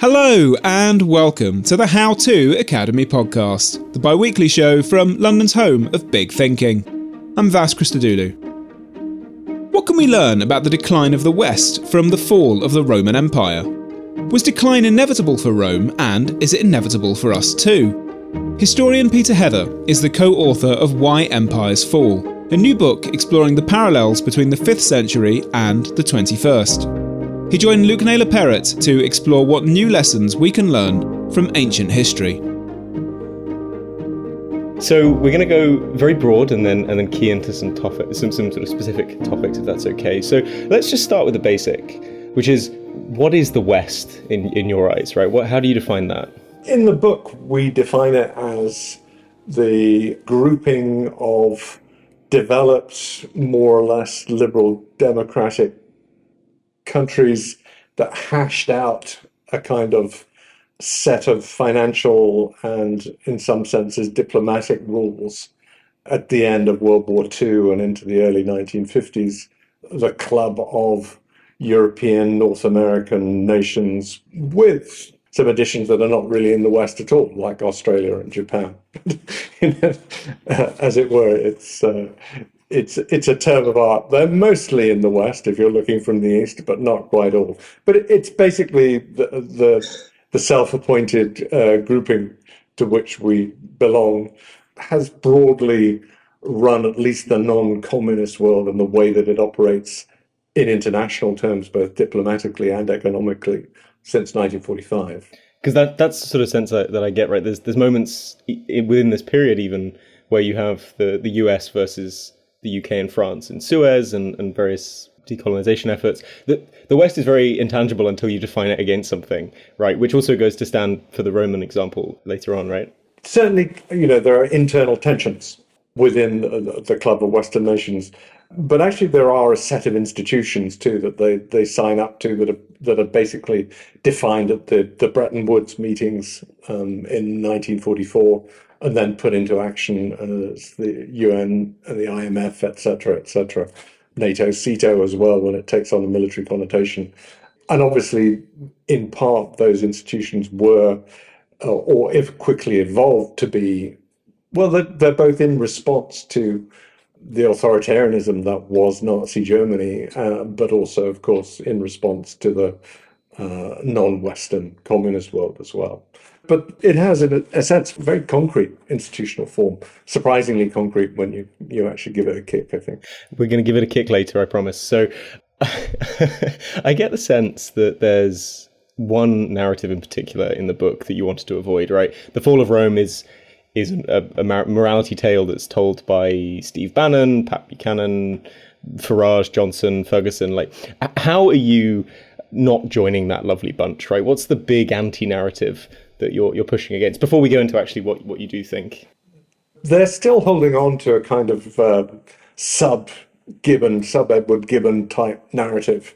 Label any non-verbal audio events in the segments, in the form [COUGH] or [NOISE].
Hello, and welcome to the How To Academy podcast, the bi weekly show from London's home of big thinking. I'm Vas Christodoulou. What can we learn about the decline of the West from the fall of the Roman Empire? Was decline inevitable for Rome, and is it inevitable for us too? Historian Peter Heather is the co author of Why Empires Fall, a new book exploring the parallels between the 5th century and the 21st. He joined Luke Naylor Perrott to explore what new lessons we can learn from ancient history. So we're going to go very broad and then and then key into some topic, some some sort of specific topics, if that's okay. So let's just start with the basic, which is what is the West in in your eyes, right? What how do you define that? In the book, we define it as the grouping of developed, more or less liberal democratic countries that hashed out a kind of set of financial and, in some senses, diplomatic rules at the end of World War II and into the early 1950s, the club of European, North American nations with some additions that are not really in the West at all, like Australia and Japan. [LAUGHS] As it were, it's uh, it's it's a term of art. They're mostly in the West if you're looking from the East, but not quite all. But it's basically the the, the self-appointed uh, grouping to which we belong has broadly run at least the non-communist world and the way that it operates in international terms, both diplomatically and economically, since 1945. Because that that's the sort of sense that, that I get. Right, there's there's moments within this period even where you have the the U.S. versus the UK and France and Suez and, and various decolonization efforts. The, the West is very intangible until you define it against something, right? Which also goes to stand for the Roman example later on, right? Certainly, you know, there are internal tensions within the, the Club of Western Nations, but actually there are a set of institutions too that they, they sign up to that are that are basically defined at the, the Bretton Woods meetings um, in 1944 and then put into action as the UN and the IMF, etc., etc. NATO, SEATO as well, when it takes on a military connotation. And obviously, in part, those institutions were, uh, or if quickly evolved to be, well, they're, they're both in response to the authoritarianism that was Nazi Germany, uh, but also, of course, in response to the uh, non Western communist world as well. But it has, in a, sense, very concrete institutional form. Surprisingly concrete when you, you actually give it a kick, I think. We're going to give it a kick later, I promise. So [LAUGHS] I get the sense that there's one narrative in particular in the book that you wanted to avoid, right? The Fall of Rome is is a, a morality tale that's told by Steve Bannon, Pat Buchanan, Farage, Johnson, Ferguson. Like, how are you not joining that lovely bunch, right? What's the big anti-narrative that you're you're pushing against before we go into actually what what you do think? They're still holding on to a kind of uh, sub Gibbon, sub Edward Gibbon type narrative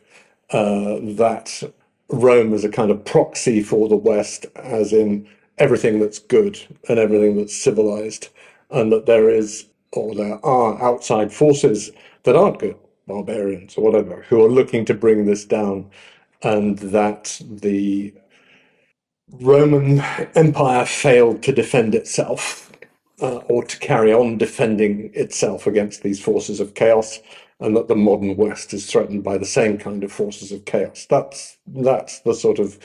uh, that Rome is a kind of proxy for the West, as in everything that's good and everything that's civilized, and that there is or there are outside forces that aren't good, barbarians or whatever, who are looking to bring this down, and that the Roman Empire failed to defend itself uh, or to carry on defending itself against these forces of chaos, and that the modern West is threatened by the same kind of forces of chaos. That's that's the sort of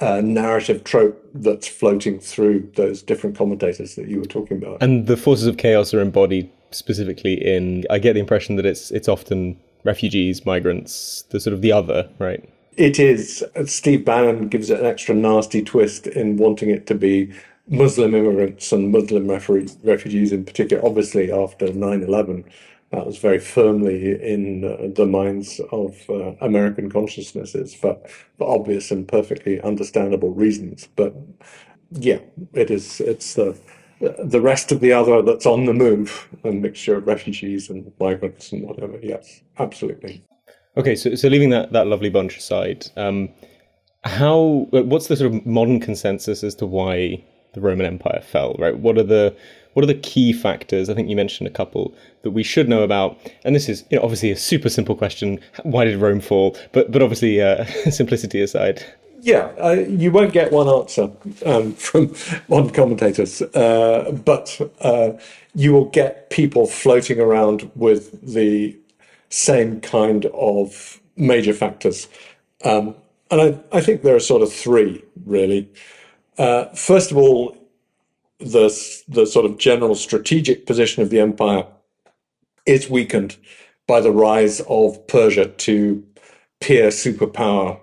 uh, narrative trope that's floating through those different commentators that you were talking about. And the forces of chaos are embodied specifically in. I get the impression that it's it's often refugees, migrants, the sort of the other, right? It is. Steve Bannon gives it an extra nasty twist in wanting it to be Muslim immigrants and Muslim refugees in particular. Obviously, after 9 11, That was very firmly in uh, the minds of uh, American consciousnesses for, for obvious and perfectly understandable reasons. But yeah, it is. It's the the rest of the other that's on the move, a mixture of refugees and migrants and whatever. Yes, absolutely. Okay, so so leaving that that lovely bunch aside, um, how what's the sort of modern consensus as to why the Roman Empire fell? Right, what are the what are the key factors? I think you mentioned a couple that we should know about. And this is you know, obviously a super simple question: Why did Rome fall? But but obviously, uh, [LAUGHS] simplicity aside. Yeah, uh, you won't get one answer um, [LAUGHS] from modern commentators, uh, but uh, you will get people floating around with the same kind of major factors. Um, and I, I, think there are sort of three, really. Uh, first of all, the, the sort of general strategic position of the empire is weakened by the rise of Persia to peer superpower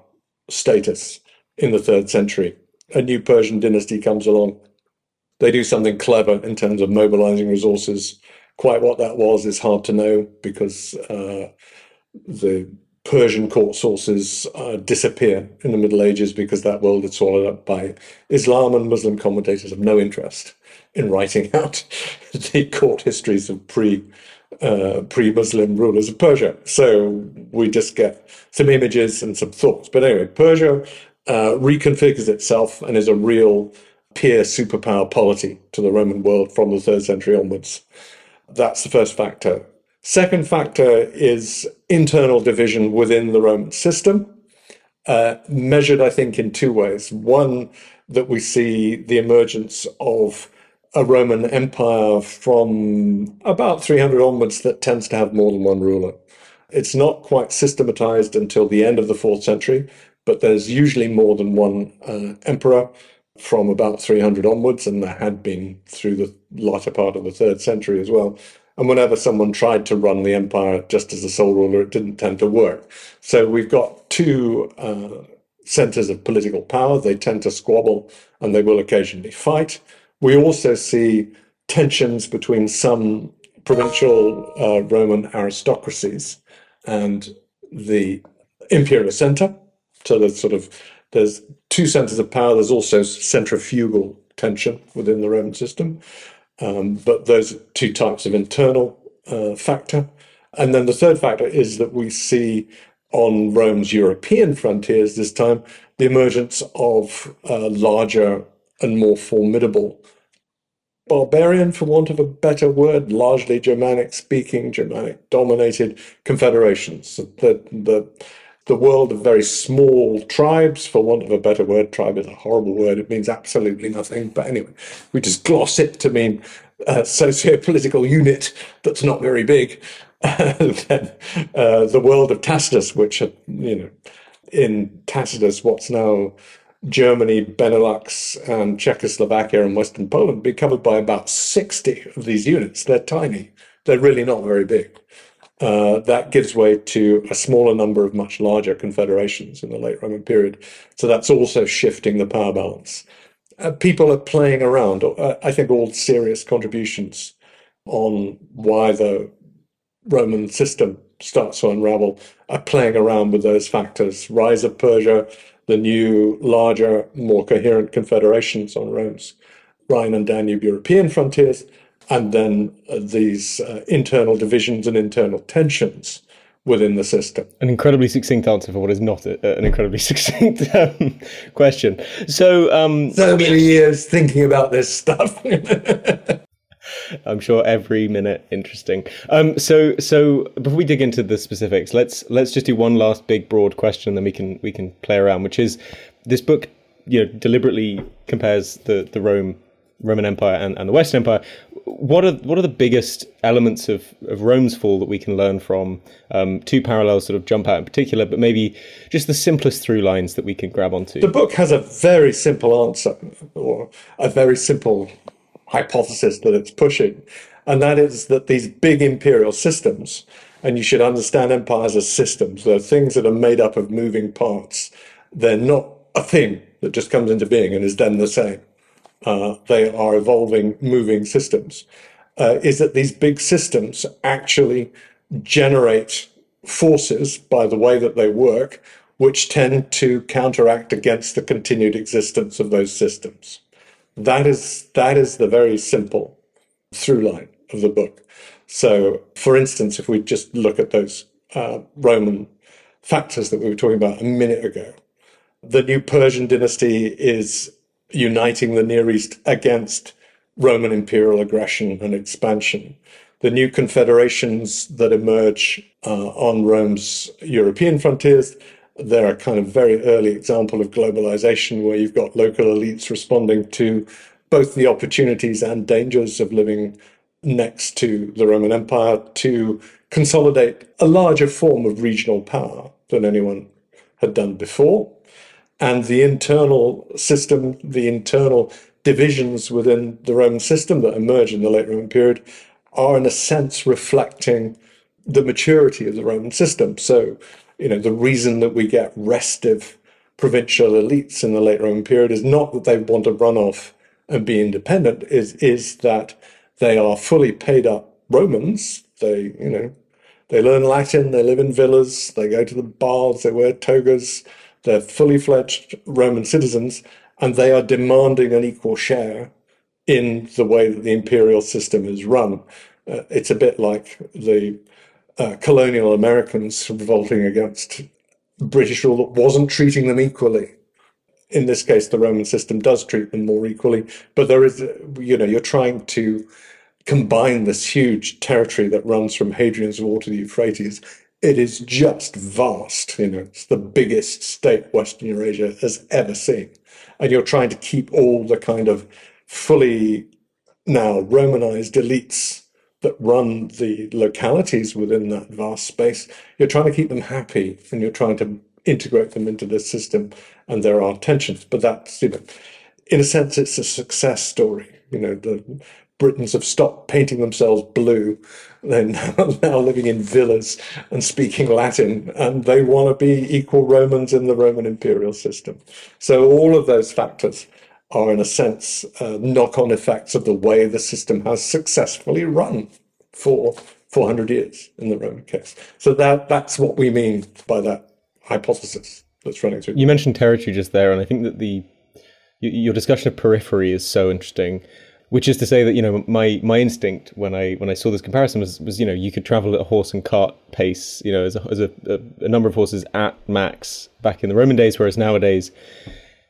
status in the third century. A new Persian dynasty comes along. They do something clever in terms of mobilizing resources. Quite what that was is hard to know because uh, the Persian court sources uh, disappear in the Middle Ages because that world is swallowed up by Islam, and Muslim commentators have no interest in writing [LAUGHS] out the court histories of pre uh, pre-Muslim rulers of Persia. So we just get some images and some thoughts. But anyway, Persia uh, reconfigures itself and is a real peer superpower polity to the Roman world from the third century onwards. That's the first factor. Second factor is internal division within the Roman system, uh, measured, I think, in two ways. One, that we see the emergence of a Roman Empire from about 300 onwards that tends to have more than one ruler. It's not quite systematized until the end of the fourth century, but there's usually more than one uh, emperor from about 300 onwards, and there had been through the latter part of the third century as well. And whenever someone tried to run the empire just as a sole ruler, it didn't tend to work. So we've got two uh, centers of political power. They tend to squabble and they will occasionally fight. We also see tensions between some provincial uh, Roman aristocracies and the imperial center. So there's sort of there's two centers of power. There's also centrifugal tension within the Roman system, um, but those two types of internal uh, factor. And then the third factor is that we see on Rome's European frontiers this time the emergence of uh, larger and more formidable barbarian, for want of a better word, largely Germanic speaking, Germanic dominated confederations. The, the the world of very small tribes, for want of a better word. Tribe is a horrible word. It means absolutely nothing. But anyway, we just gloss it to mean a socio-political unit that's not very big. [LAUGHS] then uh, the world of Tacitus, which, you know, in Tacitus, what's now Germany, Benelux, and Czechoslovakia and Western Poland, be covered by about 60 of these units. They're tiny. They're really not very big uh, that gives way to a smaller number of much larger confederations in the late Roman period. So that's also shifting the power balance. Uh, people are playing around. Uh, I think all serious contributions on why the Roman system starts to unravel are playing around with those factors. Rise of Persia, the new, larger, more coherent confederations on Rome's Rhine and Danube European frontiers, and then uh, these uh, internal divisions and internal tensions within the system. An incredibly succinct answer for what is not a, an incredibly [LAUGHS] succinct um, question. So, um, so many years thinking about this stuff. [LAUGHS] I'm sure every minute interesting. Um, so, so before we dig into the specifics, let's let's just do one last big broad question, then we can we can play around. Which is, this book, you know, deliberately compares the the Rome Roman Empire and, and the Western Empire. What are what are the biggest elements of, of Rome's fall that we can learn from? Um, two parallels sort of jump out in particular, but maybe just the simplest through lines that we can grab onto. The book has a very simple answer, or a very simple hypothesis that it's pushing, and that is that these big imperial systems, and you should understand empires as systems. They're things that are made up of moving parts. They're not a thing that just comes into being and is then the same uh, they are evolving, moving systems, uh, is that these big systems actually generate forces by the way that they work, which tend to counteract against the continued existence of those systems. That is that is the very simple through line of the book. So, for instance, if we just look at those uh, Roman factors that we were talking about a minute ago, the new Persian dynasty is uniting the Near East against Roman imperial aggression and expansion. The new confederations that emerge uh, on Rome's European frontiers, they're a kind of very early example of globalization where you've got local elites responding to both the opportunities and dangers of living next to the Roman Empire to consolidate a larger form of regional power than anyone had done before. And the internal system, the internal divisions within the Roman system that emerge in the late Roman period are, in a sense, reflecting the maturity of the Roman system. So, you know, the reason that we get restive provincial elites in the late Roman period is not that they want to run off and be independent, is is that they are fully paid up Romans. They, you know, they learn Latin, they live in villas, they go to the baths, they wear togas, they're fully fledged Roman citizens, and they are demanding an equal share in the way that the imperial system is run. Uh, it's a bit like the uh, colonial Americans revolting against British rule that wasn't treating them equally. In this case, the Roman system does treat them more equally, but there is, you know, you're trying to combine this huge territory that runs from Hadrian's Wall to the Euphrates it is just vast. You know, it's the biggest state Western Eurasia has ever seen. And you're trying to keep all the kind of fully now Romanized elites that run the localities within that vast space. You're trying to keep them happy and you're trying to integrate them into the system. And there are tensions, but that's, you know, in a sense, it's a success story. You know, the Britons have stopped painting themselves blue. They're [LAUGHS] now, living in villas and speaking Latin, and they want to be equal Romans in the Roman imperial system. So, all of those factors are, in a sense, uh, knock on effects of the way the system has successfully run for 400 years in the Roman case. So, that, that's what we mean by that hypothesis that's running through. You mentioned territory just there, and I think that the your discussion of periphery is so interesting which is to say that you know my my instinct when I when I saw this comparison was was you know you could travel at a horse and cart pace you know as a, as a, a, number of horses at max back in the Roman days, whereas nowadays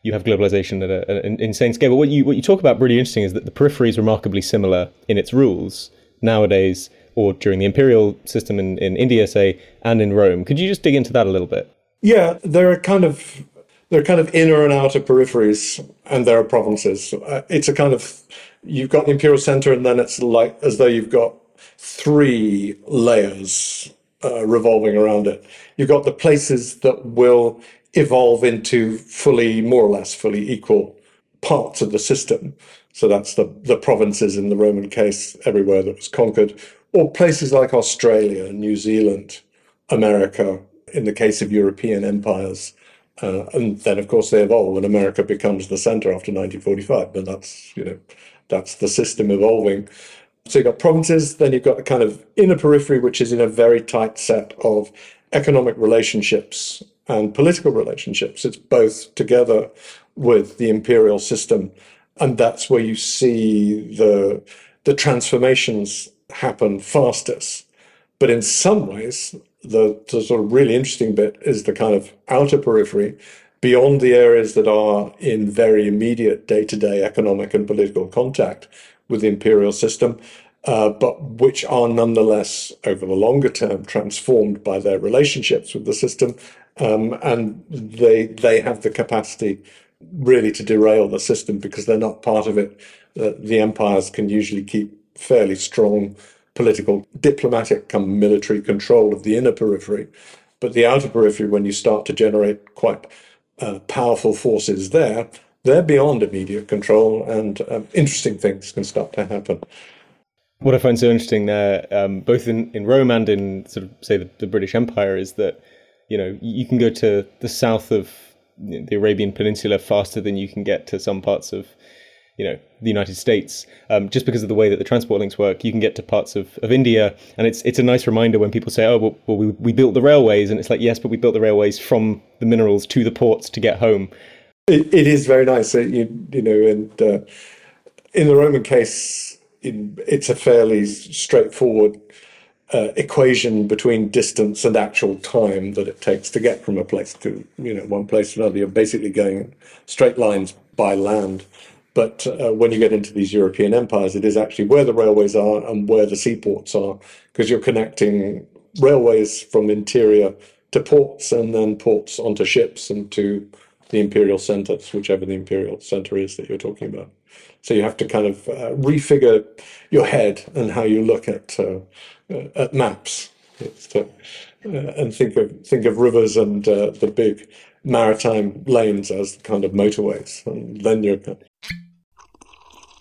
you have globalization at a, an insane scale. But what you what you talk about really interesting is that the periphery is remarkably similar in its rules nowadays, or during the imperial system in, in India, say, and in Rome. Could you just dig into that a little bit? Yeah, there are kind of there are kind of inner and outer peripheries, and there are provinces. Uh, it's a kind of you've got the imperial center, and then it's like as though you've got three layers uh, revolving around it. You've got the places that will evolve into fully, more or less, fully equal parts of the system. So that's the, the provinces in the Roman case, everywhere that was conquered, or places like Australia, New Zealand, America, in the case of European empires. Uh, and then, of course, they evolve, and America becomes the center after 1945. But that's, you know, that's the system evolving. So you've got provinces, then you've got the kind of inner periphery, which is in a very tight set of economic relationships and political relationships. It's both together with the imperial system. And that's where you see the, the transformations happen fastest. But in some ways, the, the sort of really interesting bit is the kind of outer periphery beyond the areas that are in very immediate day to day economic and political contact with the imperial system, uh, but which are nonetheless, over the longer term, transformed by their relationships with the system. Um, and they, they have the capacity really to derail the system because they're not part of it. Uh, the empires can usually keep fairly strong political, diplomatic, come military control of the inner periphery. But the outer periphery, when you start to generate quite uh, powerful forces there, they're beyond immediate control, and um, interesting things can start to happen. What I find so interesting there, um, both in, in Rome and in sort of say the, the, British Empire, is that you know you can go to the south of the Arabian Peninsula faster than you can get to some parts of you know the United States, um, just because of the way that the transport links work, you can get to parts of, of India, and it's it's a nice reminder when people say, "Oh, well, well we, we built the railways," and it's like, yes, but we built the railways from the minerals to the ports to get home. it, it is very nice, you you know, and uh, in the Roman case, in, it's a fairly straightforward uh, equation between distance and actual time that it takes to get from a place to you know one place to another. You're basically going straight lines by land. But uh, when you get into these European empires, it is actually where the railways are and where the seaports are, because you're connecting railways from interior to ports and then ports onto ships and to the imperial centers, whichever the imperial center is that you're talking about. So you have to kind of uh, refigure your head and how you look at uh, uh at maps to, uh, and think of think of rivers and uh, the big maritime lanes as kind of motorways, and then you're.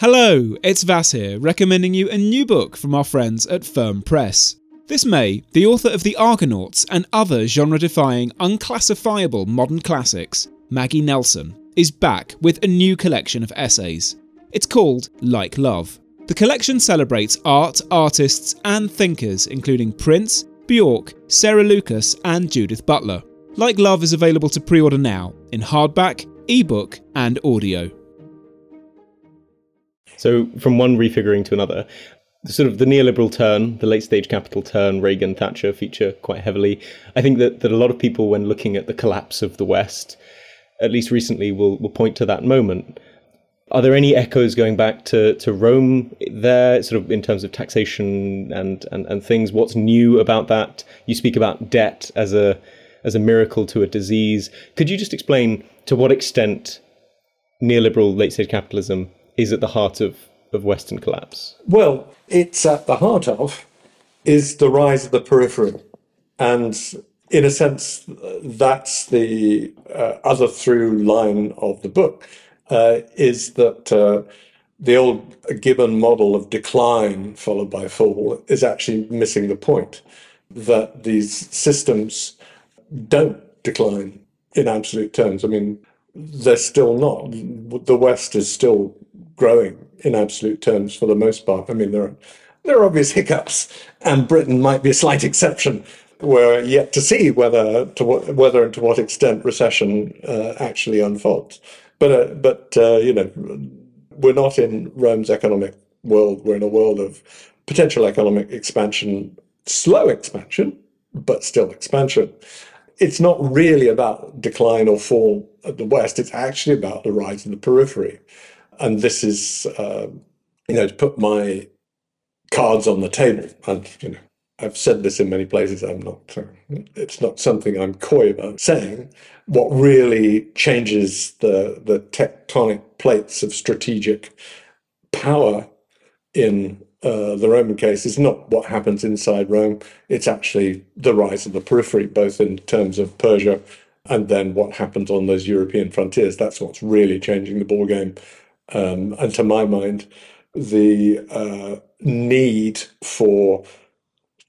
Hello, it's Vas here, recommending you a new book from our friends at Firm Press. This May, the author of The Argonauts and other genre defying, unclassifiable modern classics, Maggie Nelson, is back with a new collection of essays. It's called Like Love. The collection celebrates art, artists, and thinkers, including Prince, Bjork, Sarah Lucas, and Judith Butler. Like Love is available to pre order now in hardback, ebook, and audio. So, from one refiguring to another, sort of the neoliberal turn, the late stage capital turn, Reagan, Thatcher feature quite heavily. I think that, that a lot of people, when looking at the collapse of the West, at least recently, will, will point to that moment. Are there any echoes going back to, to Rome there, sort of in terms of taxation and, and, and things? What's new about that? You speak about debt as a as a miracle to a disease. Could you just explain to what extent neoliberal late stage capitalism is at the heart of of Western collapse? Well, it's at the heart of is the rise of the periphery. And in a sense, that's the uh, other through line of the book, uh, is that uh, the old Gibbon model of decline followed by fall is actually missing the point. That these systems don't decline in absolute terms. I mean, they're still not. The West is still growing in absolute terms for the most part. I mean, there are there are obvious hiccups, and Britain might be a slight exception. We're yet to see whether to what, whether and to what extent recession uh, actually unfolds. But uh, but uh, you know, we're not in Rome's economic world. We're in a world of potential economic expansion, slow expansion, but still expansion. It's not really about decline or fall at the West. It's actually about the rise of the periphery and this is uh, you know to put my cards on the table and you know I've said this in many places I'm not uh, it's not something I'm coy about saying what really changes the the tectonic plates of strategic power in uh, the Roman case is not what happens inside Rome. It's actually the rise of the periphery, both in terms of Persia and then what happens on those European frontiers. That's what's really changing the ball game um, and to my mind, the uh, need for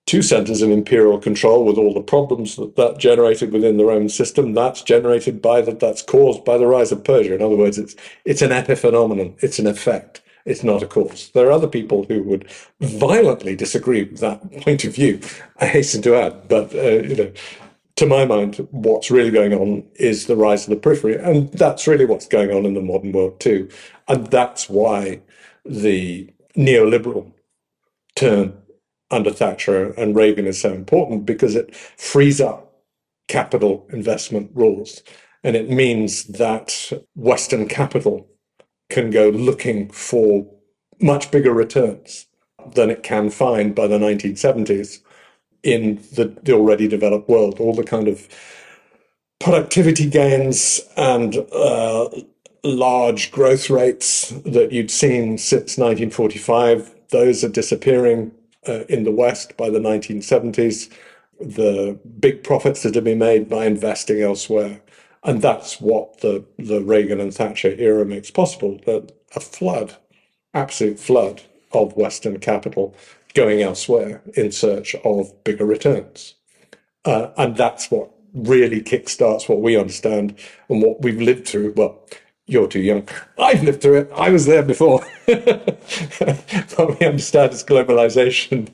two centers of imperial control with all the problems that that generated within the Roman system, that's generated by that, that's caused by the rise of Persia. In other words, it's it's an epiphenomenon, it's an effect, it's not a cause. There are other people who would violently disagree with that point of view. I hasten to add, but uh, you know, to my mind, what's really going on is the rise of the periphery. And that's really what's going on in the modern world, too. And that's why the neoliberal turn under Thatcher and Reagan is so important because it frees up capital investment rules. And it means that Western capital can go looking for much bigger returns than it can find by the 1970s in the, the already developed world. All the kind of productivity gains and uh, large growth rates that you'd seen since 1945. Those are disappearing uh, in the West by the 1970s. The big profits that have been made by investing elsewhere. And that's what the, the Reagan and Thatcher era makes possible that a flood, absolute flood of Western capital going elsewhere in search of bigger returns. Uh, and that's what really kickstarts what we understand and what we've lived through. Well, you're too young. I've lived through it. I was there before. [LAUGHS] what we understand is globalization.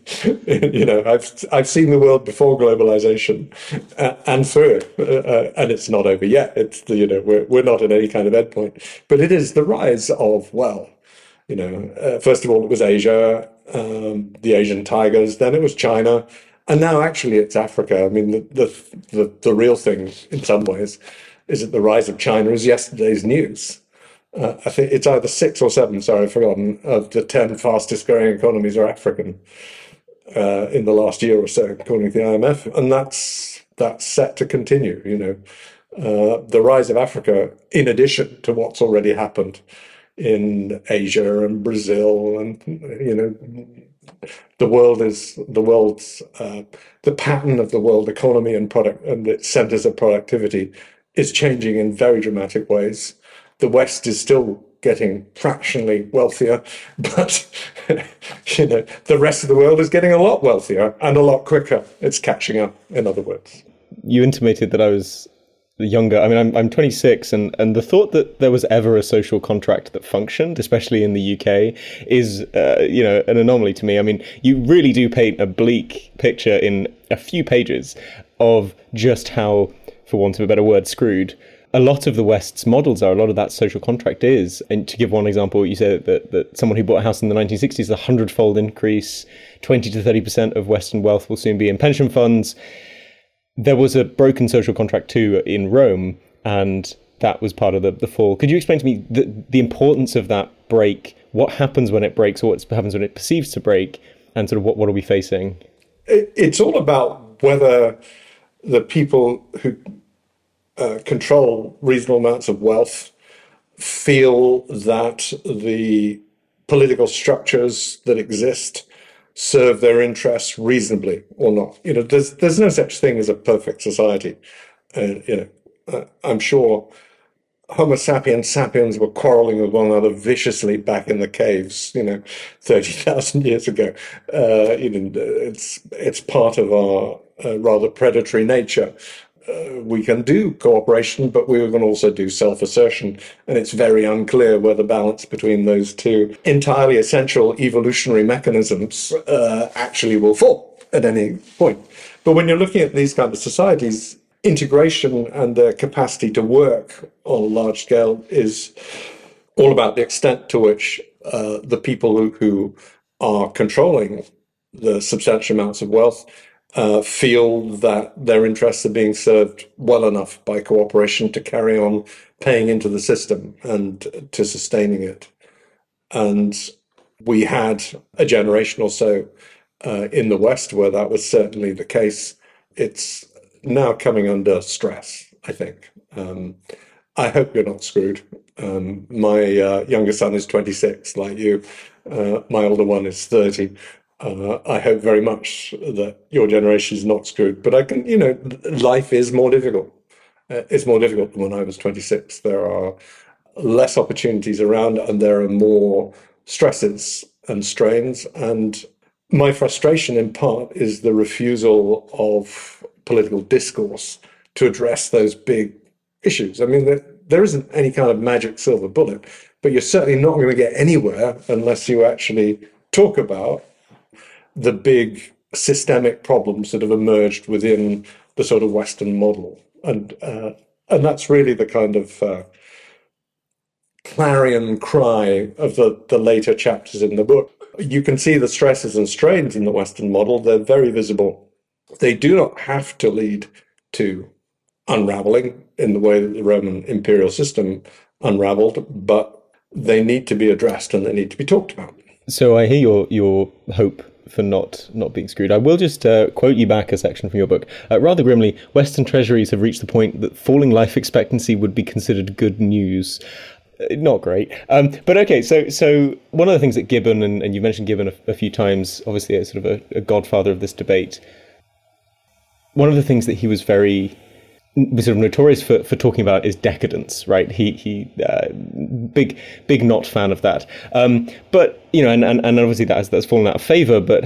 [LAUGHS] you know, I've I've seen the world before globalization uh, and through it, uh, uh, and it's not over yet. It's you know we're we're not at any kind of endpoint, but it is the rise of well, you know, uh, first of all it was Asia, um, the Asian tigers, then it was China, and now actually it's Africa. I mean, the the the, the real thing in some ways is that the rise of China is yesterday's news. Uh, I think it's either six or seven, sorry, I've forgotten, of the 10 fastest growing economies are African uh, in the last year or so, according to the IMF. And that's, that's set to continue, you know. Uh, the rise of Africa, in addition to what's already happened in Asia and Brazil, and, you know, the world is the world's uh, the pattern of the world economy and product and its centers of productivity is changing in very dramatic ways. The West is still getting fractionally wealthier, [LAUGHS] but you know the rest of the world is getting a lot wealthier and a lot quicker. It's catching up, in other words. You intimated that I was younger. I mean, I'm I'm 26, and and the thought that there was ever a social contract that functioned, especially in the UK, is uh, you know an anomaly to me. I mean, you really do paint a bleak picture in a few pages of just how for want of a better word, screwed. A lot of the West's models are, a lot of that social contract is. And to give one example, you said that, that someone who bought a house in the 1960s, a hundredfold increase, 20 to 30% of Western wealth will soon be in pension funds. There was a broken social contract too in Rome, and that was part of the, the fall. Could you explain to me the, the importance of that break? What happens when it breaks, or what happens when it perceives to break, and sort of what, what are we facing? It, it's all about whether the people who uh, control reasonable amounts of wealth feel that the political structures that exist serve their interests reasonably or not. You know, there's there's no such thing as a perfect society. Uh, you know, I'm sure Homo sapiens sapiens were quarreling with one another viciously back in the caves. You know, [LAUGHS] thirty thousand years ago. Uh, you know, it's it's part of our uh, rather predatory nature uh, we can do cooperation, but we can also do self assertion. And it's very unclear where the balance between those two entirely essential evolutionary mechanisms uh, actually will fall at any point. But when you're looking at these kind of societies, integration and their capacity to work on a large scale is all about the extent to which uh, the people who are controlling the substantial amounts of wealth uh, feel that their interests are being served well enough by cooperation to carry on paying into the system and to sustaining it. And we had a generation or so uh, in the West where that was certainly the case. It's now coming under stress, I think. Um, I hope you're not screwed. Um, my uh, younger son is 26, like you. Uh, my older one is 30. Uh, I hope very much that your generation is not screwed. But I can, you know, life is more difficult. Uh, it's more difficult than when I was 26. There are less opportunities around and there are more stresses and strains. And my frustration, in part, is the refusal of political discourse to address those big issues. I mean, there, there isn't any kind of magic silver bullet, but you're certainly not going to get anywhere unless you actually talk about the big systemic problems that have emerged within the sort of Western model, and uh, and that's really the kind of uh, clarion cry of the the later chapters in the book. You can see the stresses and strains in the Western model; they're very visible. They do not have to lead to unraveling in the way that the Roman imperial system unraveled, but they need to be addressed and they need to be talked about. So I hear your your hope for not not being screwed. I will just uh, quote you back a section from your book. Uh, rather grimly, Western treasuries have reached the point that falling life expectancy would be considered good news. not great. Um, but okay, so so one of the things that Gibbon and, and you mentioned Gibbon a, a, few times, obviously a sort of a, a, godfather of this debate. One of the things that he was very sort of notorious for, for talking about is decadence, right? He he uh, big big not fan of that. Um, but you know, and, and, and obviously that's that's fallen out of favor. But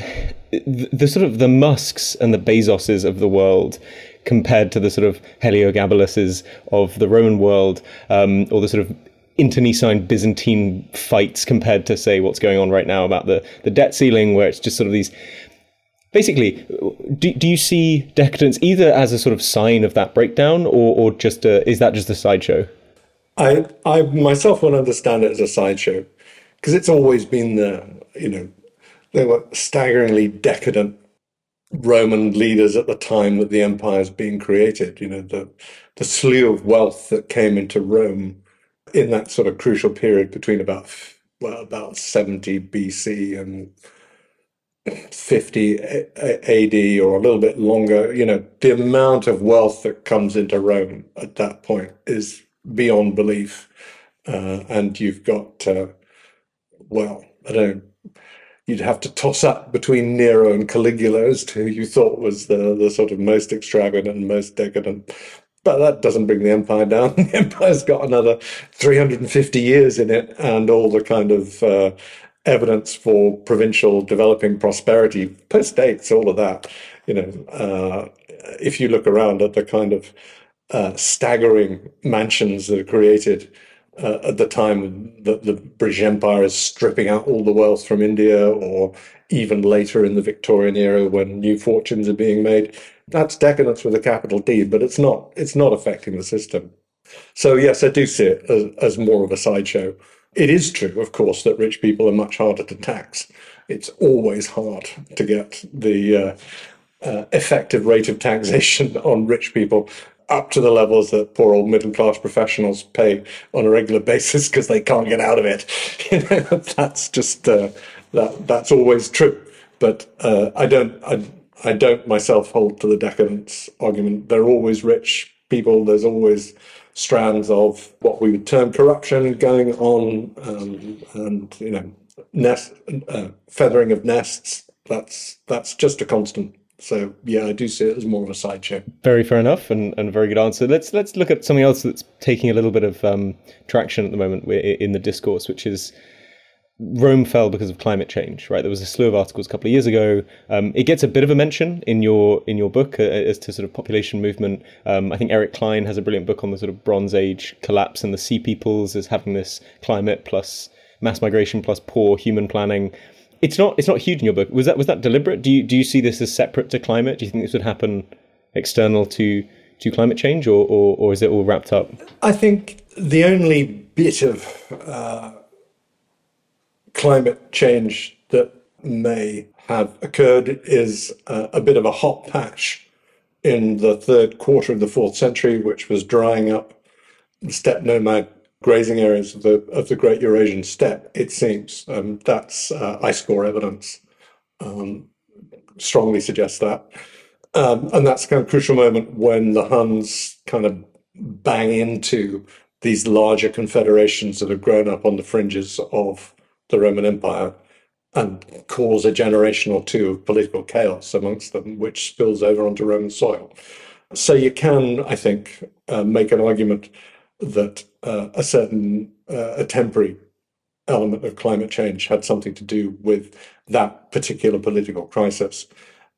the, the sort of the Musks and the Bezoses of the world compared to the sort of Heliogabaluses of the Roman world, um, or the sort of internecine Byzantine fights compared to say what's going on right now about the, the debt ceiling, where it's just sort of these. Basically, do, do you see decadence either as a sort of sign of that breakdown, or, or just a, is that just a sideshow? I I myself would understand it as a sideshow because it's always been there. You know, there were staggeringly decadent Roman leaders at the time that the empire is being created. You know, the the slew of wealth that came into Rome in that sort of crucial period between about well about 70 BC and 50 AD or a little bit longer, you know, the amount of wealth that comes into Rome at that point is beyond belief. Uh, and you've got, uh, well, I don't you'd have to toss up between Nero and Caligula as to who you thought was the, the sort of most extravagant and most decadent. But that doesn't bring the empire down. [LAUGHS] The empire's got another 350 years in it and all the kind of uh, evidence for provincial developing prosperity post dates, all of that. You know, uh, if you look around at the kind of uh, staggering mansions that are created uh, at the time that the British Empire is stripping out all the wealth from India, or even later in the Victorian era when new fortunes are being made. That's decadence with a capital D, but it's not. It's not affecting the system. So yes, I do see it as, as more of a sideshow. It is true, of course, that rich people are much harder to tax. It's always hard to get the uh, uh, effective rate of taxation [LAUGHS] on rich people up to the levels that poor old middle class professionals pay on a regular [LAUGHS] basis because they can't get out of it. [LAUGHS] That's just uh, that that's always true. But uh, I don't I, I don't myself hold to the decadence argument. They're always rich people. There's always strands of what we would term corruption going on, um, and you know, nest uh, feathering of nests. That's that's just a constant. So yeah, I do see it as more of a sideshow. Very fair enough, and, and very good answer. Let's let's look at something else that's taking a little bit of um, traction at the moment in the discourse, which is Rome fell because of climate change. Right, there was a slew of articles a couple of years ago. Um, it gets a bit of a mention in your in your book uh, as to sort of population movement. Um, I think Eric Cline has a brilliant book on the sort of Bronze Age collapse and the sea peoples as having this climate plus mass migration plus poor human planning it's not it's not huge in your book. Was that was that deliberate? Do you do you see this as separate to climate? Do you think this would happen external to to climate change, or or, or is it all wrapped up? I think the only bit of uh, climate change that may have occurred is a bit of a hot patch in the third quarter of the fourth century, which was drying up steppe nomad grazing areas of the of the Great Eurasian Steppe. It seems um, that's uh, ice core evidence um, strongly suggests that, um, and that's kind of crucial moment when the Huns kind of bang into these larger confederations that have grown up on the fringes of the Roman Empire and cause a generation or two of political chaos amongst them, which spills over onto Roman soil. So you can, I think, uh, make an argument that uh, a certain uh, a temporary element of climate change had something to do with that particular political crisis.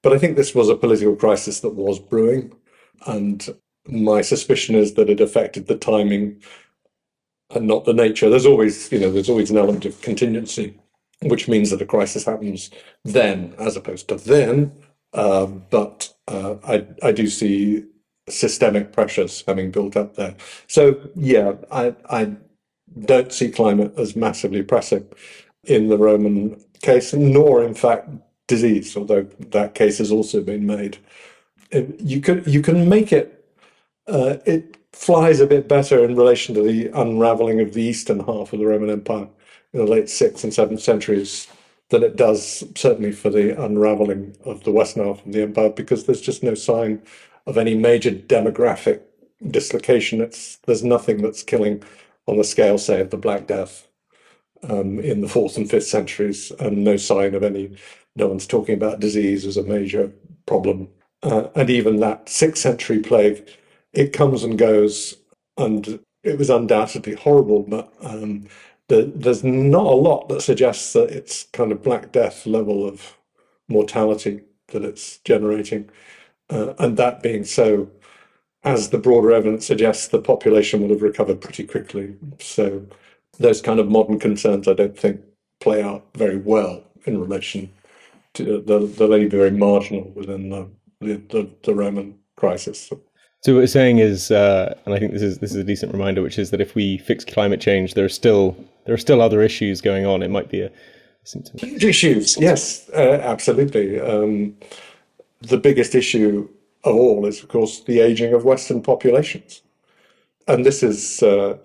But I think this was a political crisis that was brewing, and my suspicion is that it affected the timing and not the nature. There's always, you know, there's always an element of contingency, which means that a crisis happens then as opposed to then. Uh, but uh, I, I do see systemic pressures having built up there. So yeah, I I don't see climate as massively pressing in the Roman case, nor in fact disease, although that case has also been made. You can you can make it uh, it flies a bit better in relation to the unraveling of the eastern half of the Roman Empire in the late sixth and seventh centuries than it does certainly for the unraveling of the western half of the empire because there's just no sign of any major demographic dislocation. It's there's nothing that's killing on the scale, say, of the Black Death um, in the fourth and fifth centuries, and no sign of any. No one's talking about disease as a major problem, uh, and even that sixth century plague, it comes and goes, and it was undoubtedly horrible, but um, the, there's not a lot that suggests that it's kind of Black Death level of mortality that it's generating. Uh, and that being so, as the broader evidence suggests, the population will have recovered pretty quickly. So those kind of modern concerns, I don't think, play out very well in relation to the they'll only be very marginal within the the, the, the Roman crisis. So what we're saying is, uh, and I think this is this is a decent reminder, which is that if we fix climate change, there are still there are still other issues going on. It might be a symptom. Huge issues, yes, uh, absolutely. Um, the biggest issue of all is, of course, the aging of Western populations, and this is. Uh,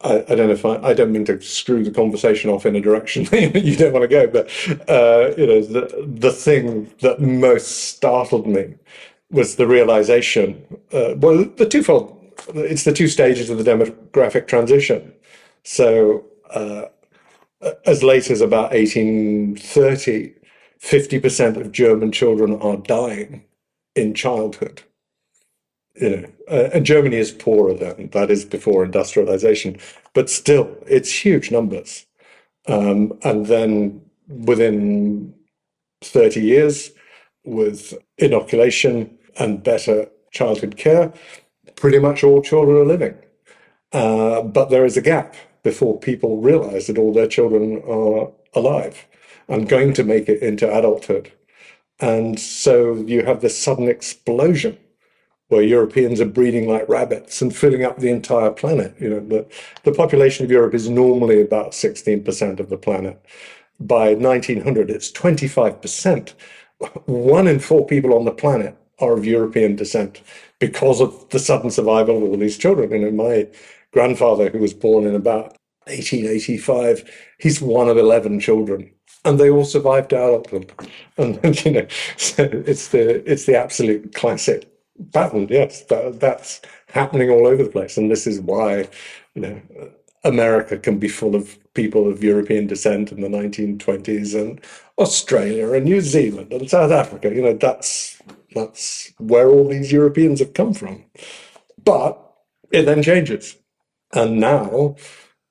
I, I, don't know if I, I, don't mean to screw the conversation off in a direction [LAUGHS] you don't want to go, but uh, you know the the thing that most startled me was the realization. Uh, well, the twofold. It's the two stages of the demographic transition. So, uh, as late as about 1830, 50% of German children are dying in childhood. You know, uh, and Germany is poorer then. That is before industrialization, but still, it's huge numbers. Um, and then within 30 years, with inoculation and better childhood care, pretty much all children are living. Uh, but there is a gap before people realize that all their children are alive and going to make it into adulthood. And so you have this sudden explosion where Europeans are breeding like rabbits and filling up the entire planet. You know, the, the population of Europe is normally about 16% of the planet. By 1900, it's 25%. One in four people on the planet are of European descent because of the sudden survival of all these children. You know, my grandfather, who was born in about 1885, he's one of 11 children. And they all survived adulthood, [LAUGHS] and you know, [LAUGHS] so it's the it's the absolute classic pattern. Yes, that, that's happening all over the place, and this is why, you know, America can be full of people of European descent in the 1920s, and Australia and New Zealand and South Africa. You know, that's that's where all these Europeans have come from. But it then changes. And now,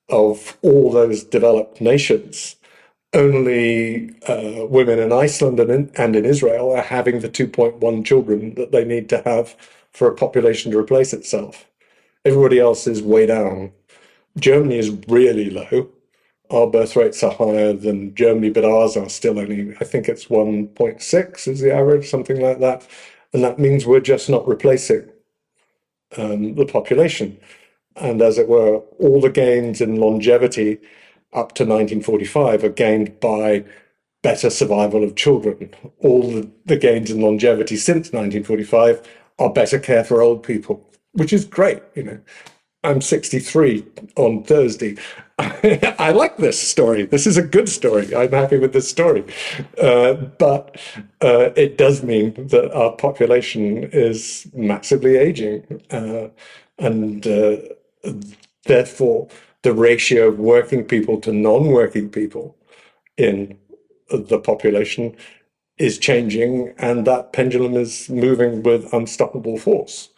of all those developed nations, only uh, women in Iceland and in, and in Israel are having the 2.1 children that they need to have for a population to replace itself. Everybody else is way down. Germany is really low our birth rates are higher than Germany, but ours are still only, I think it's 1.6 is the average, something like that. And that means we're just not replacing um, the population. And as it were, all the gains in longevity up to 1945 are gained by better survival of children. All the, the gains in longevity since 1945 are better care for old people, which is great, you know. I'm 63 on Thursday. [LAUGHS] I like this story. This is a good story. I'm happy with this story. Uh, but uh, it does mean that our population is massively aging. Uh, and uh, therefore, the ratio of working people to non working people in the population is changing. And that pendulum is moving with unstoppable force.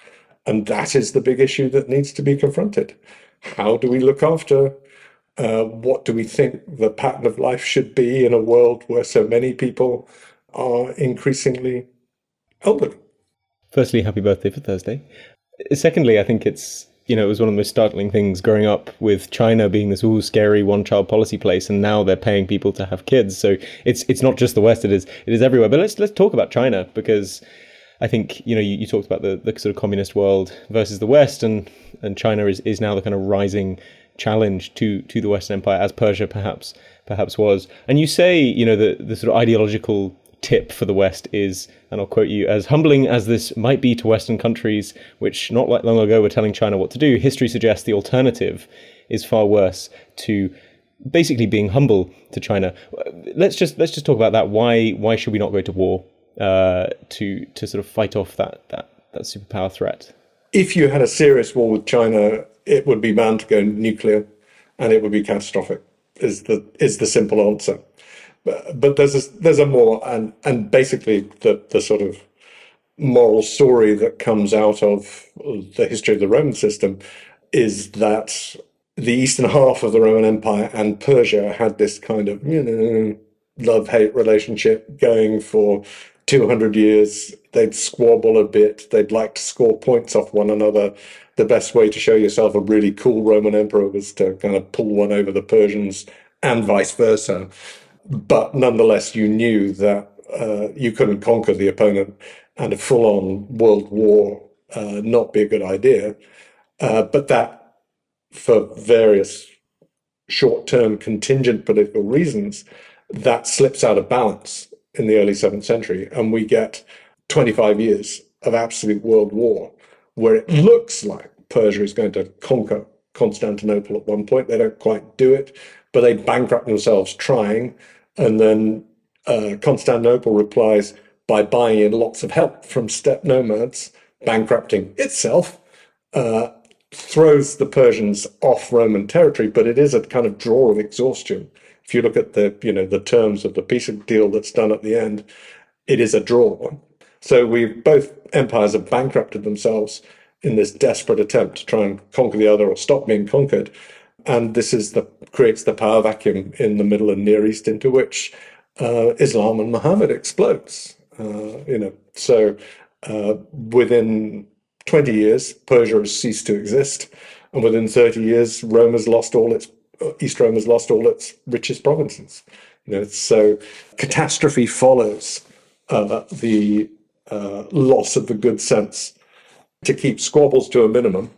And that is the big issue that needs to be confronted. How do we look after? Uh, what do we think the pattern of life should be in a world where so many people are increasingly elderly? Firstly, happy birthday for Thursday. Secondly, I think it's you know, it was one of the most startling things growing up with China being this all scary one child policy place, and now they're paying people to have kids. So it's it's not just the West; it is it is everywhere. But let's let's talk about China because I think you know you, you talked about the, the sort of communist world versus the West, and and China is, is now the kind of rising challenge to to the Western Empire as Persia perhaps perhaps was. And you say you know the the sort of ideological tip for the West is, and I'll quote you, as humbling as this might be to Western countries, which not like long ago were telling China what to do, history suggests the alternative is far worse to basically being humble to China. Let's just let's just talk about that. Why why should we not go to war uh, to to sort of fight off that that that superpower threat? if you had a serious war with China, it would be bound to go nuclear, and it would be catastrophic. Is the is the simple answer. But, but there's a, there's a more and and basically the the sort of moral story that comes out of the history of the Roman system is that the eastern half of the Roman Empire and Persia had this kind of you know love hate relationship going for 200 years. They'd squabble a bit. They'd like to score points off one another. The best way to show yourself a really cool Roman emperor was to kind of pull one over the Persians and vice versa. But nonetheless, you knew that uh, you couldn't conquer the opponent and a full on world war uh, not be a good idea. Uh, but that, for various short term contingent political reasons, that slips out of balance in the early seventh century, and we get 25 years of absolute world war where it looks like Persia is going to conquer Constantinople at one point. They don't quite do it, but they bankrupt themselves trying. And then uh, Constantinople replies by buying in lots of help from steppe nomads, bankrupting itself, uh, throws the Persians off Roman territory, but it is a kind of draw of exhaustion if you look at the you know the terms of the peace deal that's done at the end, it is a draw. So we both empires have bankrupted themselves in this desperate attempt to try and conquer the other or stop being conquered. And this is the creates the power vacuum in the Middle and Near East into which uh, Islam and Muhammad explodes. Uh, you know, so uh, within 20 years, Persia has ceased to exist, and within 30 years, Rome has lost all its East Rome has lost all its richest provinces. You know, so catastrophe follows uh, the uh, loss of the good sense to keep squabbles to a minimum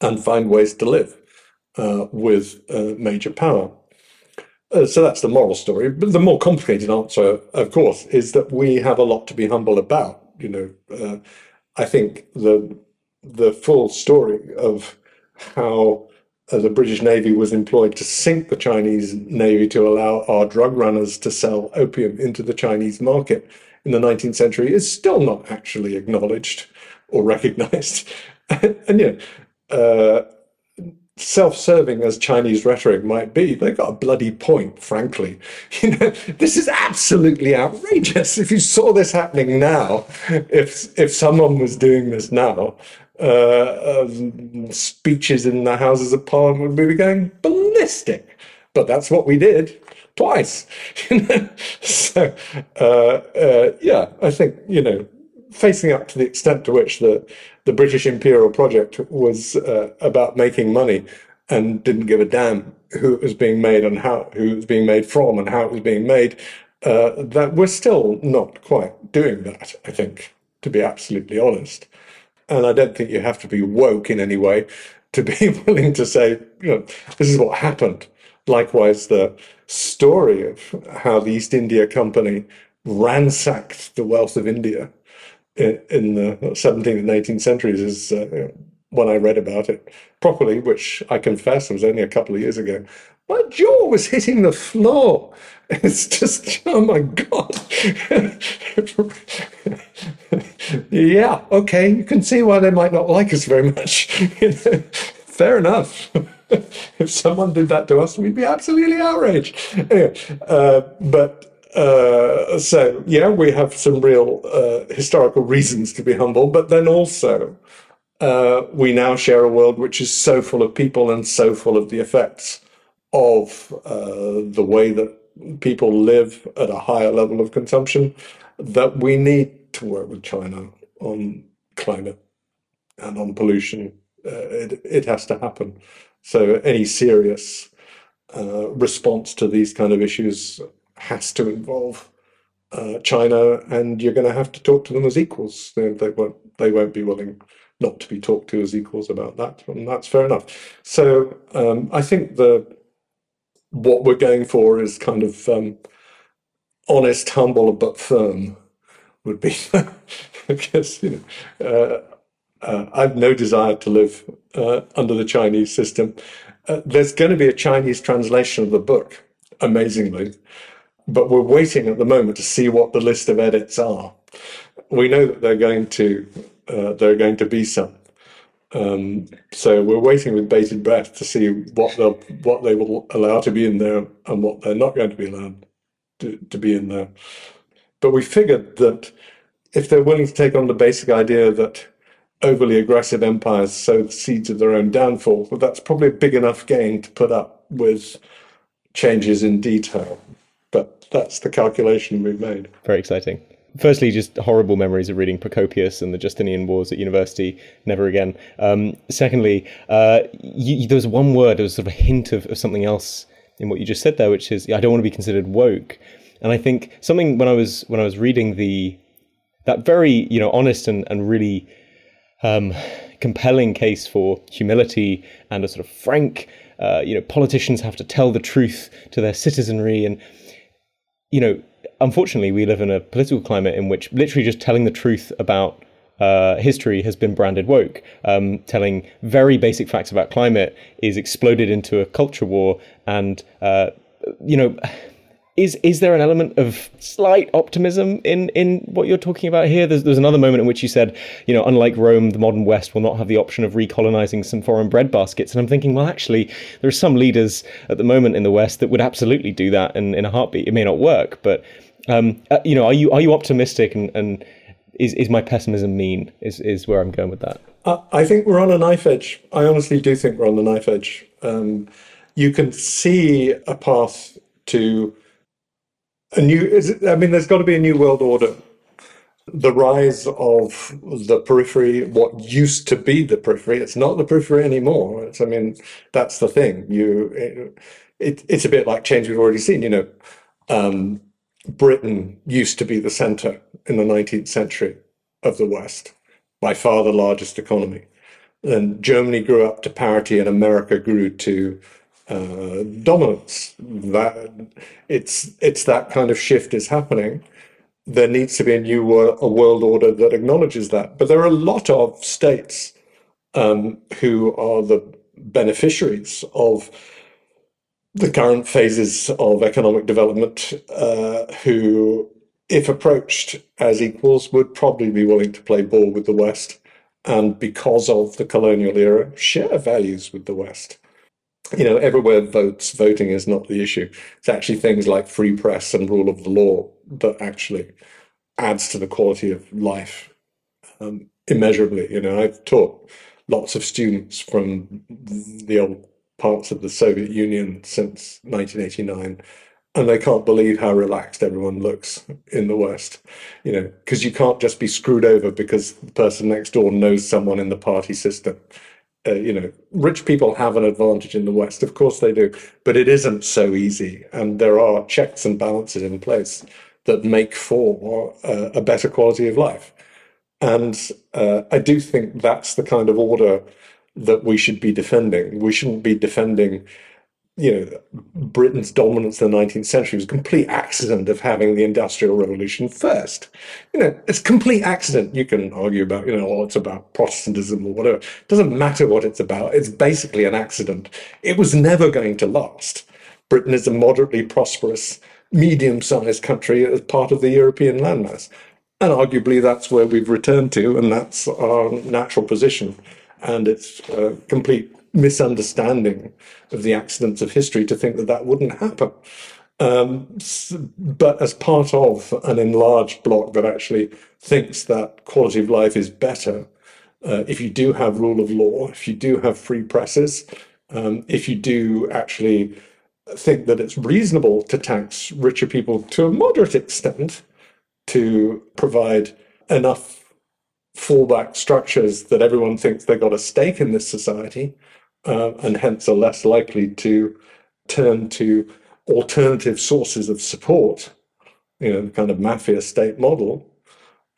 and find ways to live uh, with uh, major power. Uh, so that's the moral story. But the more complicated answer, of course, is that we have a lot to be humble about. You know, uh, I think the the full story of how the British Navy was employed to sink the Chinese Navy to allow our drug runners to sell opium into the Chinese market in the 19th century is still not actually acknowledged or recognized. [LAUGHS] and, and you know, uh, self-serving as Chinese rhetoric might be, they've got a bloody point, frankly. [LAUGHS] You know, this is absolutely outrageous. If you saw this happening now, if if someone was doing this now, uh, speeches in the Houses of Parliament would be going ballistic. But that's what we did twice. [LAUGHS] so, uh, uh, yeah, I think, you know, facing up to the extent to which the, the British imperial project was uh, about making money and didn't give a damn who it was being made and how who it was being made from and how it was being made, uh, that we're still not quite doing that, I think, to be absolutely honest. And I don't think you have to be woke in any way to be [LAUGHS] willing to say, you know, this is what happened. Likewise, the story of how the East India Company ransacked the wealth of India in, the 17th and 18th centuries is uh, when I read about it properly, which I confess was only a couple of years ago. My jaw was hitting the floor. [LAUGHS] It's just, oh my God. [LAUGHS] yeah, okay, you can see why they might not like us very much. [LAUGHS] Fair enough. if someone did that to us, we'd be absolutely outraged. Anyway, uh, but uh, so, yeah, we have some real uh, historical reasons to be humble, but then also uh, we now share a world which is so full of people and so full of the effects of uh, the way that people live at a higher level of consumption that we need to work with China on climate and on pollution. Uh, it, it has to happen. So any serious response to these kind of issues has to involve uh, China, and you're going to have to talk to them as equals. They, they, won't. They won't be willing not to be talked to as equals about that, and that's fair enough. So um, I think the what we're going for is kind of um, honest, humble, but firm would be [LAUGHS] because you know uh, uh, I've no desire to live uh, under the Chinese system. Uh, there's going to be a Chinese translation of the book, amazingly, but we're waiting at the moment to see what the list of edits are. We know that they're going to uh, there are going to be some. Um, so we're waiting with bated breath to see what they'll what they will allow to be in there and what they're not going to be allowed to, to be in there. But we figured that if they're willing to take on the basic idea that overly aggressive empires sow the seeds of their own downfall, well, that's probably a big enough gain to put up with changes in detail. That's the calculation we've made. Very exciting firstly, just horrible memories of reading Procopius and the Justinian Wars at university. Never again. Um, secondly, uh, you, there was one word, there was sort of a hint of, of something else in what you just said there, which is I don't want to be considered woke. And I think something when I was when I was reading the that very you know honest and and really um, compelling case for humility and a sort of frank uh, you know politicians have to tell the truth to their citizenry and you know unfortunately, we live in a political climate in which literally just telling the truth about uh, history has been branded woke. Um, telling very basic facts about climate is exploded into a culture war, and uh, you know, is is there an element of slight optimism in in what you're talking about here? There's there's another moment in which you said, you know, unlike Rome, the modern West will not have the option of recolonizing some foreign bread baskets. And I'm thinking, well, actually, there are some leaders at the moment in the West that would absolutely do that in, in a heartbeat. It may not work, but um, uh, you know, are you are you optimistic and, and is is my pessimism mean? Is is where I'm going with that? I think we're on a knife edge. I honestly do think we're on the knife edge. Um, you can see a path to a new. it, I mean, there's got to be a new world order. The rise of the periphery, what used to be the periphery, it's not the periphery anymore. It's, I mean, that's the thing. You, it, it, it's a bit like change we've already seen. You know, um, Britain used to be the center in the 19th century of the West, by far the largest economy. And Germany grew up to parity, and America grew to uh, dominance. That it's it's that kind of shift is happening. There needs to be a new wor- a world order that acknowledges that. But there are a lot of states um, who are the beneficiaries of the current phases of economic development uh, who, if approached as equals, would probably be willing to play ball with the West and because of the colonial era, share values with the West. You know, everywhere votes, voting is not the issue. It's actually things like free press and rule of the law that actually adds to the quality of life um, immeasurably. You know, I've taught lots of students from the old parts of the Soviet Union since 1989, and they can't believe how relaxed everyone looks in the West. You know, because you can't just be screwed over because the person next door knows someone in the party system. Uh, you know, rich people have an advantage in the West, of course they do, but it isn't so easy, and there are checks and balances in place that make for uh, a better quality of life. And uh, I do think that's the kind of order that we should be defending. We shouldn't be defending, you know, Britain's dominance in the 19th century was a complete accident of having the Industrial Revolution first. You know, it's complete accident. You can argue about, you know, oh, it's about Protestantism or whatever. It doesn't matter what it's about. It's basically an accident. It was never going to last. Britain is a moderately prosperous, medium-sized country as part of the European landmass. And arguably that's where we've returned to, and that's our natural position and it's a complete misunderstanding of the accidents of history to think that that wouldn't happen. Um, but as part of an enlarged bloc that actually thinks that quality of life is better, uh, if you do have rule of law, if you do have free presses, um, if you do actually think that it's reasonable to tax richer people to a moderate extent to provide enough fallback structures that everyone thinks they've got a stake in this society uh, and hence are less likely to turn to alternative sources of support, you know, the kind of mafia state model,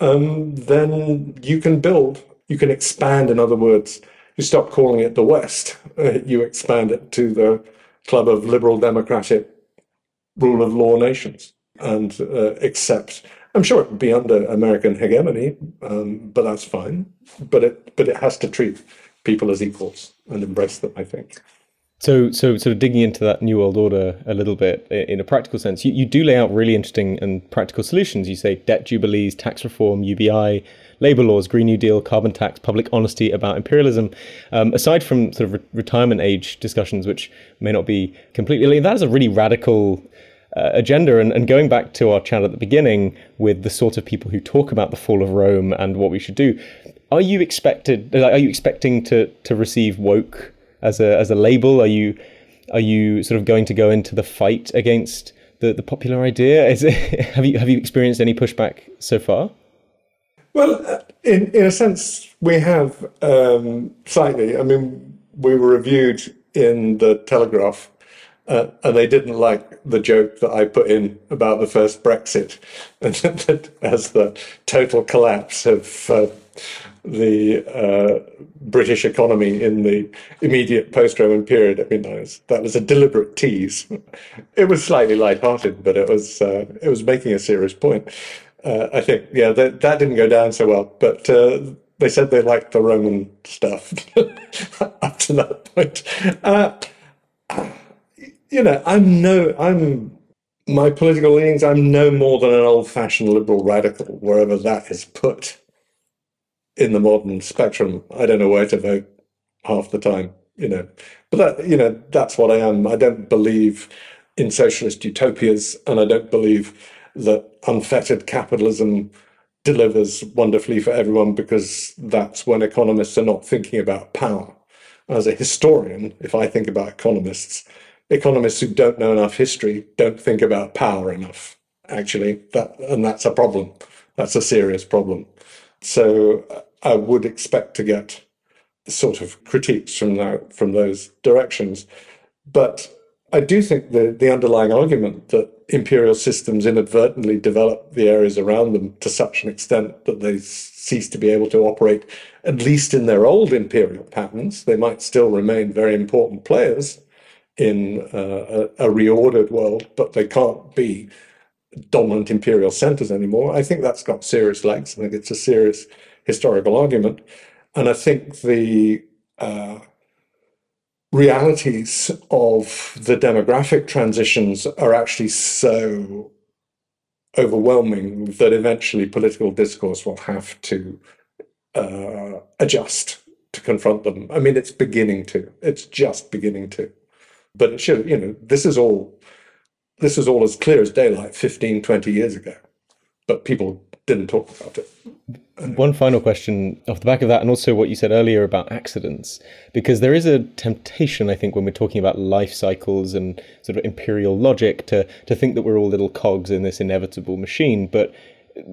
um, then you can build, you can expand, in other words, you stop calling it the West, uh, you expand it to the club of liberal democratic rule of law nations and uh, accept I'm sure it would be under American hegemony, um, but that's fine. But it but it has to treat people as equals and embrace them. I think. So, so sort of digging into that New World Order a little bit in a practical sense, you, you do lay out really interesting and practical solutions. You say debt jubilees, tax reform, UBI, labour laws, Green New Deal, carbon tax, public honesty about imperialism. Um, aside from sort of re- retirement age discussions, which may not be completely, that is a really radical uh, agenda. And, and going back to our chat at the beginning with the sort of people who talk about the fall of Rome and what we should do, are you expected? Are you expecting to to receive woke as a as a label? Are you are you sort of going to go into the fight against the, the popular idea? Is it, [LAUGHS] have you have you experienced any pushback so far? Well, uh, in in a sense, we have um, slightly. I mean, we were reviewed in the Telegraph, uh, and they didn't like the joke that I put in about the first Brexit, [LAUGHS] as the total collapse of uh, the uh, British economy in the immediate post-Roman period. I mean, that was, that was a deliberate tease. It was slightly light-hearted, but it was uh, it was making a serious point. Uh, I think, yeah, that that didn't go down so well, but uh, they said they liked the Roman stuff [LAUGHS] up to that point. Uh, you know, I'm no, I'm my political leanings. I'm no more than an old-fashioned liberal radical, wherever that is put in the modern spectrum. I don't know where to vote half the time, you know. But that, you know, that's what I am. I don't believe in socialist utopias, and I don't believe that unfettered capitalism delivers wonderfully for everyone because that's when economists are not thinking about power. As a historian, if I think about economists, economists who don't know enough history don't think about power enough. Actually, that and that's a problem. That's a serious problem. So I would expect to get sort of critiques from that from those directions. But I do think the, the underlying argument that imperial systems inadvertently develop the areas around them to such an extent that they cease to be able to operate, at least in their old imperial patterns. They might still remain very important players in uh, a, a reordered world, but they can't be dominant imperial centers anymore. I think that's got serious legs. I think it's a serious historical argument. And I think the uh, realities of the demographic transitions are actually so overwhelming that eventually political discourse will have to uh, adjust to confront them. I mean, it's beginning to, it's just beginning to. But it should, you know, this is all this is all as clear as daylight 15, 20 years ago, but people didn't talk about it. One final question off the back of that, and also what you said earlier about accidents, because there is a temptation, I think, when we're talking about life cycles and sort of imperial logic, to to think that we're all little cogs in this inevitable machine. But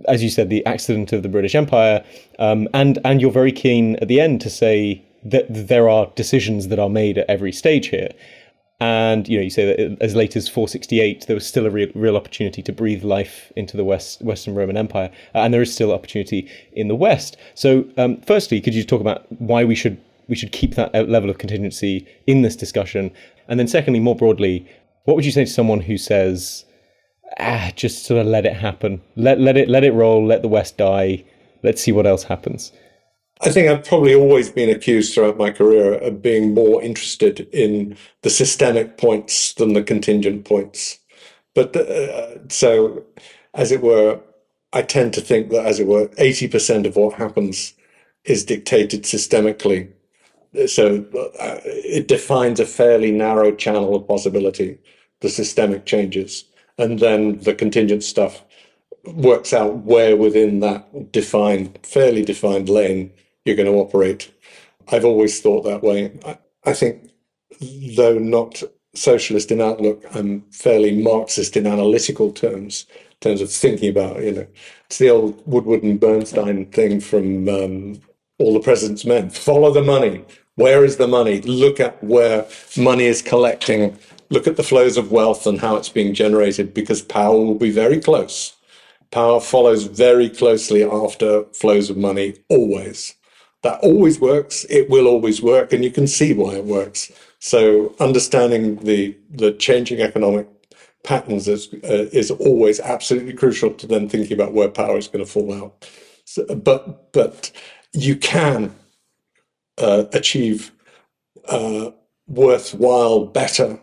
as you said, the accident of the British Empire, um, and and you're very keen at the end to say that there are decisions that are made at every stage here. And you know, you say that as late as 468, there was still a real, real opportunity to breathe life into the West, Western Roman Empire, uh, and there is still opportunity in the West. So, um, firstly, could you talk about why we should we should keep that uh, level of contingency in this discussion, and then secondly, more broadly, what would you say to someone who says, "Ah, just sort of let it happen, let let it let it roll, let the West die, let's see what else happens." I think I've probably always been accused throughout my career of being more interested in the systemic points than the contingent points. But uh, so, as it were, I tend to think that, as it were, 80% of what happens is dictated systemically. So uh, it defines a fairly narrow channel of possibility, the systemic changes. And then the contingent stuff works out where within that defined, fairly defined lane you're going to operate. I've always thought that way. I, I think, though not socialist in outlook, I'm fairly Marxist in analytical terms, in terms of thinking about, you know, it's the old Woodward and Bernstein thing from um, All the President's Men. Follow the money. Where is the money? Look at where money is collecting. Look at the flows of wealth and how it's being generated because power will be very close. Power follows very closely after flows of money, always that always works. It will always work, and you can see why it works. So understanding the the changing economic patterns is uh, is always absolutely crucial to then thinking about where power is going to fall out. So, but but you can uh, achieve uh, worthwhile, better.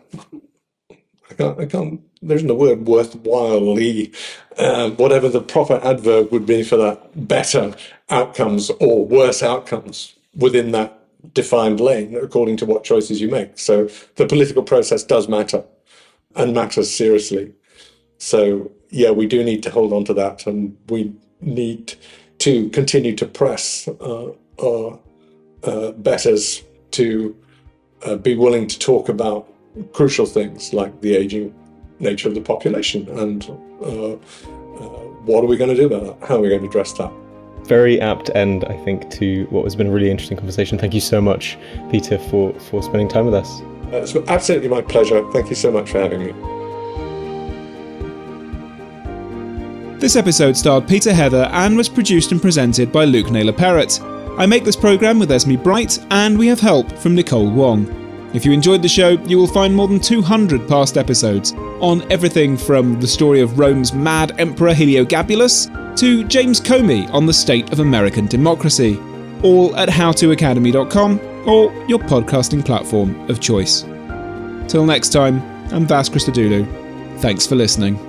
Can't, I can't, there isn't a word worthwhilely, uh, whatever the proper adverb would be for that, better outcomes or worse outcomes within that defined lane according to what choices you make. So the political process does matter and matters seriously. So yeah, we do need to hold on to that, and we need to continue to press uh, our uh, betters to uh, be willing to talk about crucial things like the aging nature of the population and uh, uh, what are we going to do about that? How are we going to address that? Very apt end, I think, to what has been a really interesting conversation. Thank you so much, Peter, for, for spending time with us. Uh, it's absolutely my pleasure. Thank you so much for having me. This episode starred Peter Heather and was produced and presented by Luke Naylor Perrott. I make this programme with Esme Bright, and we have help from Nicole Wong. If you enjoyed the show, you will find more than 200 past episodes on everything from the story of Rome's mad emperor Heliogabalus to James Comey on the state of American democracy, all at howtoacademy.com or your podcasting platform of choice. Till next time, I'm Vas Christodoulou. Thanks for listening.